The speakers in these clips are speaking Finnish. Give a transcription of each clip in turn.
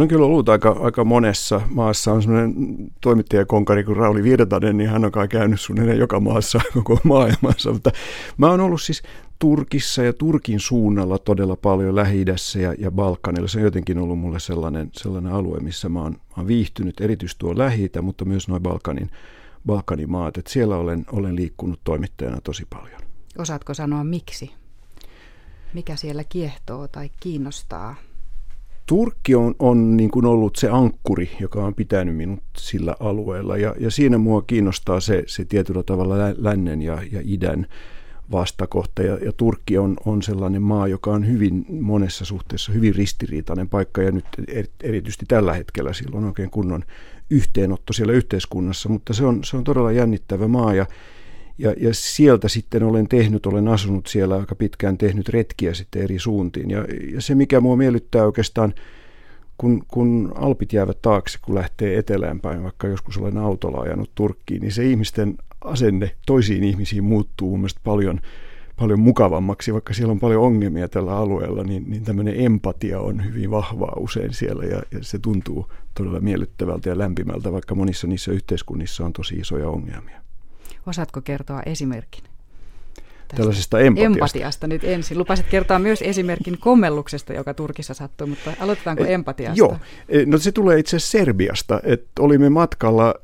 Olen kyllä ollut aika, aika monessa maassa. On sellainen toimittajakonkari kuin Rauli Virtanen, niin hän on kai käynyt suunnilleen joka maassa koko maailmassa. Mutta mä oon ollut siis Turkissa ja Turkin suunnalla todella paljon lähi ja, ja Balkanilla. Se on jotenkin ollut mulle sellainen, sellainen alue, missä mä oon, mä oon viihtynyt, erityisesti tuo lähi mutta myös noin Balkanin, Balkanin maat. Et siellä olen, olen liikkunut toimittajana tosi paljon. Osaatko sanoa miksi? Mikä siellä kiehtoo tai kiinnostaa? Turkki on, on niin kuin ollut se ankkuri, joka on pitänyt minut sillä alueella. Ja, ja siinä mua kiinnostaa se, se tietyllä tavalla lännen ja, ja idän vastakohta. Ja, ja Turkki on, on sellainen maa, joka on hyvin monessa suhteessa hyvin ristiriitainen paikka. Ja nyt erityisesti tällä hetkellä silloin oikein kunnon yhteenotto siellä yhteiskunnassa, mutta se on, se on todella jännittävä maa ja, ja, ja sieltä sitten olen tehnyt, olen asunut siellä aika pitkään, tehnyt retkiä sitten eri suuntiin. Ja, ja se, mikä mua miellyttää oikeastaan, kun, kun alpit jäävät taakse, kun lähtee etelään päin, vaikka joskus olen autolla ajanut Turkkiin, niin se ihmisten asenne toisiin ihmisiin muuttuu mun paljon, paljon mukavammaksi, vaikka siellä on paljon ongelmia tällä alueella, niin, niin tämmöinen empatia on hyvin vahvaa usein siellä ja, ja se tuntuu todella miellyttävältä ja lämpimältä, vaikka monissa niissä yhteiskunnissa on tosi isoja ongelmia. Osaatko kertoa esimerkin? tällaisesta empatiasta. empatiasta nyt ensin. Lupasit kertoa myös esimerkin kommelluksesta, joka Turkissa sattui, mutta aloitetaanko e, empatiasta? Joo, e, no se tulee itse asiassa Serbiasta. Et olimme matkalla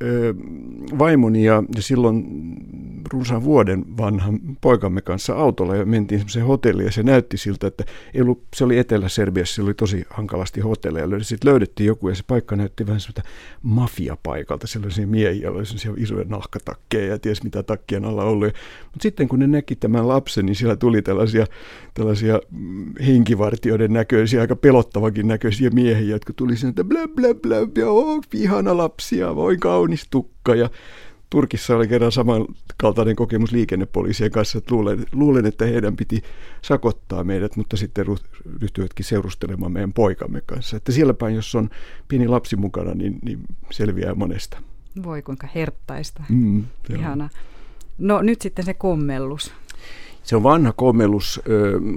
vaimoni ja silloin runsaan vuoden vanhan poikamme kanssa autolla ja mentiin semmoiseen hotelliin ja se näytti siltä, että ei ollut, se oli Etelä-Serbiassa, se oli tosi hankalasti hotelleja. Sitten löydettiin joku ja se paikka näytti vähän semmoista mafiapaikalta, sellaisia miehiä, oli sellaisia isoja nahkatakkeja ja ties mitä takkien alla ollut. Mutta sitten kun ne näki tämän lapsen, niin siellä tuli tällaisia, tällaisia mm, henkivartioiden näköisiä, aika pelottavakin näköisiä miehiä, jotka tuli sinne, että blä blä blä, oh, ihana lapsia, voi kaunis tukka. Ja Turkissa oli kerran samankaltainen kokemus liikennepoliisien kanssa, että luulen, luulen, että heidän piti sakottaa meidät, mutta sitten ryhtyivätkin seurustelemaan meidän poikamme kanssa. Että siellä päin, jos on pieni lapsi mukana, niin, niin selviää monesta. Voi kuinka herttaista. Mm, Ihana. No nyt sitten se kommellus. Se on vanha kommellus,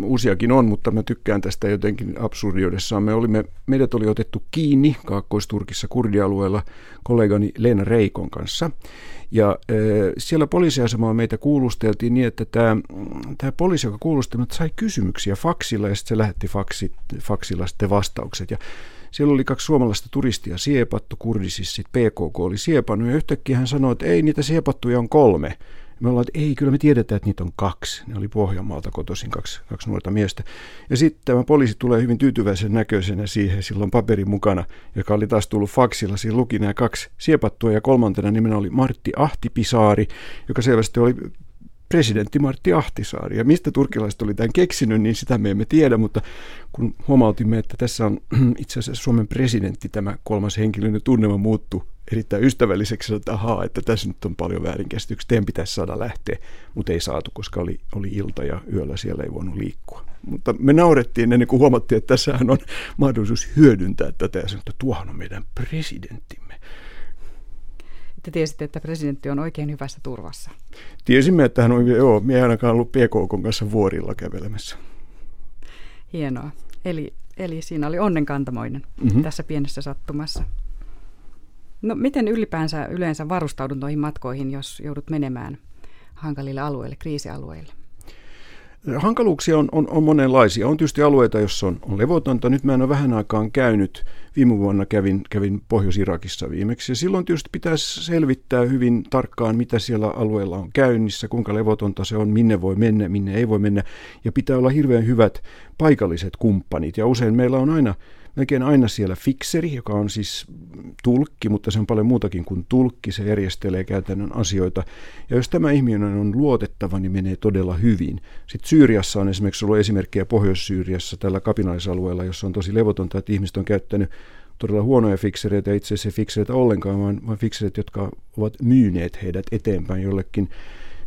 uusiakin on, mutta mä tykkään tästä jotenkin absurdiudessaan. Me olimme, meidät oli otettu kiinni Kaakkois-Turkissa kurdialueella kollegani Leena Reikon kanssa. Ja äh, siellä poliisiasemalla meitä kuulusteltiin niin, että tämä, tämä poliisi, joka kuulusteli, sai kysymyksiä faksilla ja sitten se lähetti faksilla sitten vastaukset. Ja siellä oli kaksi suomalaista turistia siepattu, kurdisissa sitten PKK oli siepannut ja yhtäkkiä hän sanoi, että ei niitä siepattuja on kolme. Me ollaan, että ei, kyllä me tiedetään, että niitä on kaksi. Ne oli Pohjanmaalta kotoisin kaksi, kaksi nuorta miestä. Ja sitten tämä poliisi tulee hyvin tyytyväisen näköisenä siihen, silloin paperi mukana, joka oli taas tullut faksilla. Siinä luki nämä kaksi siepattua ja kolmantena nimenä oli Martti Ahtipisaari, joka selvästi oli presidentti Martti Ahtisaari. Ja mistä turkilaiset oli tämän keksinyt, niin sitä me emme tiedä, mutta kun huomautimme, että tässä on itse asiassa Suomen presidentti, tämä kolmas henkilö, niin tunnelma muuttui erittäin ystävälliseksi, että ahaa, että tässä nyt on paljon väärinkäsityksiä, teidän pitäisi saada lähteä, mutta ei saatu, koska oli, oli ilta ja yöllä siellä ei voinut liikkua. Mutta me naurettiin ennen kuin huomattiin, että tässähän on mahdollisuus hyödyntää tätä ja sanoa, että tuohan on meidän presidenttimme. Te tiesitte, että presidentti on oikein hyvässä turvassa. Tiesimme, että hän on, joo, minä ainakaan ollut PKK kanssa vuorilla kävelemässä. Hienoa. Eli, eli siinä oli onnenkantamoinen mm-hmm. tässä pienessä sattumassa. No miten ylipäänsä yleensä varustaudut noihin matkoihin, jos joudut menemään hankalille alueille, kriisialueille? Hankaluuksia on, on, on monenlaisia. On tietysti alueita, joissa on, on levotonta. Nyt mä en ole vähän aikaan käynyt. Viime vuonna kävin, kävin Pohjois-Irakissa viimeksi. Ja silloin tietysti pitäisi selvittää hyvin tarkkaan, mitä siellä alueella on käynnissä, kuinka levotonta se on, minne voi mennä, minne ei voi mennä. Ja pitää olla hirveän hyvät paikalliset kumppanit. Ja usein meillä on aina melkein aina siellä fikseri, joka on siis tulkki, mutta se on paljon muutakin kuin tulkki. Se järjestelee käytännön asioita. Ja jos tämä ihminen on luotettava, niin menee todella hyvin. Sitten Syyriassa on esimerkiksi ollut esimerkkejä Pohjois-Syyriassa tällä kapinallisalueella, jossa on tosi levotonta, että ihmiset on käyttänyt todella huonoja fiksereitä, itse asiassa fiksereitä ollenkaan, vaan, vaan fiksereitä, jotka ovat myyneet heidät eteenpäin jollekin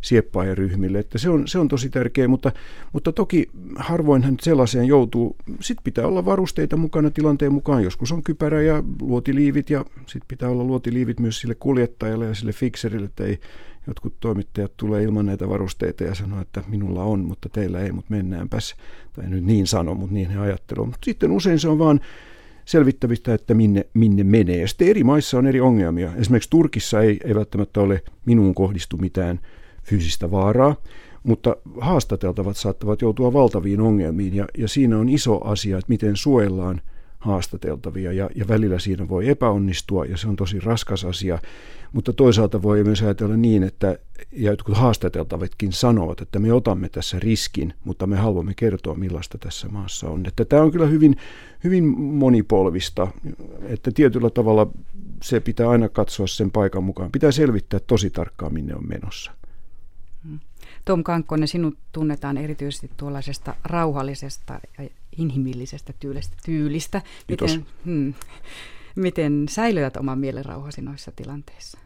sieppaajaryhmille. Että se, on, se on tosi tärkeä, mutta, mutta toki harvoinhan sellaiseen joutuu. Sitten pitää olla varusteita mukana tilanteen mukaan. Joskus on kypärä ja luotiliivit ja sitten pitää olla luotiliivit myös sille kuljettajalle ja sille fikserille, että ei jotkut toimittajat tulee ilman näitä varusteita ja sanoo, että minulla on, mutta teillä ei, mutta mennäänpäs. Tai nyt niin sano, mutta niin he ajattelua. Mutta sitten usein se on vaan selvittävistä, että minne, minne menee. Ja sitten eri maissa on eri ongelmia. Esimerkiksi Turkissa ei, ei välttämättä ole minuun kohdistu mitään fyysistä vaaraa, mutta haastateltavat saattavat joutua valtaviin ongelmiin ja, ja siinä on iso asia, että miten suojellaan haastateltavia ja, ja välillä siinä voi epäonnistua ja se on tosi raskas asia, mutta toisaalta voi myös ajatella niin, että ja jotkut haastateltavatkin sanovat, että me otamme tässä riskin, mutta me haluamme kertoa millaista tässä maassa on. Että tämä on kyllä hyvin, hyvin monipolvista, että tietyllä tavalla se pitää aina katsoa sen paikan mukaan. Pitää selvittää tosi tarkkaan, minne on menossa. Tom Kankkonen, sinut tunnetaan erityisesti tuollaisesta rauhallisesta ja inhimillisestä tyylistä. tyylistä. Miten, hmm, miten säilytät oman mielenrauhasi noissa tilanteissa?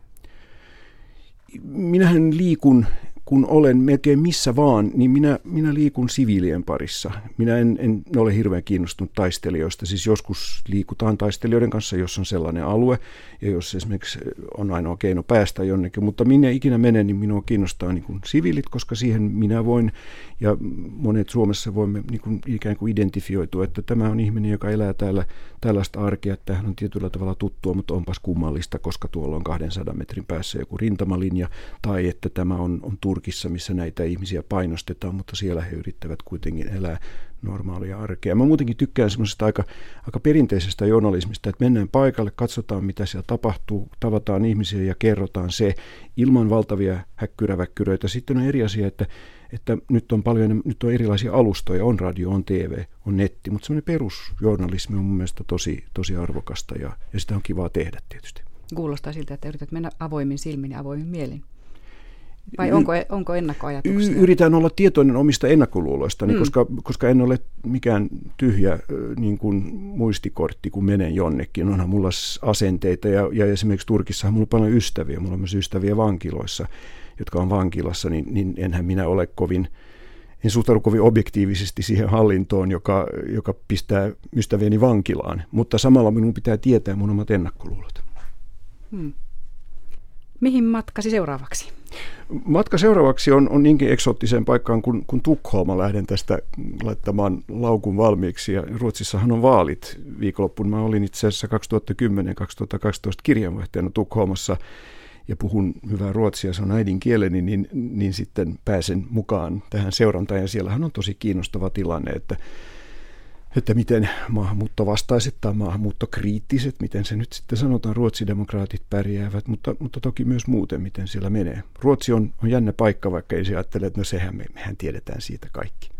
Minähän liikun kun olen melkein missä vaan, niin minä, minä liikun siviilien parissa. Minä en, en ole hirveän kiinnostunut taistelijoista. Siis joskus liikutaan taistelijoiden kanssa, jos on sellainen alue ja jos esimerkiksi on ainoa keino päästä jonnekin. Mutta minne ikinä menen, niin minua kiinnostaa niin kuin siviilit, koska siihen minä voin ja monet Suomessa voimme niin kuin ikään kuin identifioitua, että tämä on ihminen, joka elää täällä tällaista arkea, että hän on tietyllä tavalla tuttua, mutta onpas kummallista, koska tuolla on 200 metrin päässä joku rintamalinja tai että tämä on, on Turkissa, missä näitä ihmisiä painostetaan, mutta siellä he yrittävät kuitenkin elää normaalia arkea. Mä muutenkin tykkään semmoisesta aika, aika perinteisestä journalismista, että mennään paikalle, katsotaan mitä siellä tapahtuu, tavataan ihmisiä ja kerrotaan se ilman valtavia häkkyräväkkyröitä. Sitten on eri asia, että, että nyt on paljon nyt on erilaisia alustoja, on radio, on TV, on netti, mutta semmoinen perusjournalismi on mun mielestä tosi, tosi arvokasta ja, ja sitä on kivaa tehdä tietysti. Kuulostaa siltä, että yrität mennä avoimin silmin ja avoimin mielin. Vai onko, onko ennakkoajatuksia? Yritän olla tietoinen omista ennakkoluuloistani, mm. koska, koska en ole mikään tyhjä niin kuin muistikortti, kun menen jonnekin. Onhan mulla asenteita ja, ja esimerkiksi Turkissa on mulla paljon ystäviä. Mulla on myös ystäviä vankiloissa, jotka on vankilassa, niin, niin enhän minä ole kovin, en suhtaudu kovin objektiivisesti siihen hallintoon, joka, joka pistää ystävieni vankilaan. Mutta samalla minun pitää tietää mun omat ennakkoluulot. Hmm. Mihin matkasi seuraavaksi? Matka seuraavaksi on, on niinkin eksoottiseen paikkaan kuin, kuin Tukholma. Lähden tästä laittamaan laukun valmiiksi. Ja Ruotsissahan on vaalit viikonloppuun. Mä olin itse asiassa 2010-2012 kirjanvaihtajana Tukholmassa ja puhun hyvää ruotsia, se on äidinkieleni, niin, niin sitten pääsen mukaan tähän seurantaan. Ja siellähän on tosi kiinnostava tilanne, että että miten maahanmuuttovastaiset tai maahanmuuttokriittiset, miten se nyt sitten sanotaan, ruotsidemokraatit pärjäävät, mutta, mutta toki myös muuten, miten siellä menee. Ruotsi on, on jännä paikka, vaikka ei se ajattele, että no sehän me, mehän tiedetään siitä kaikki.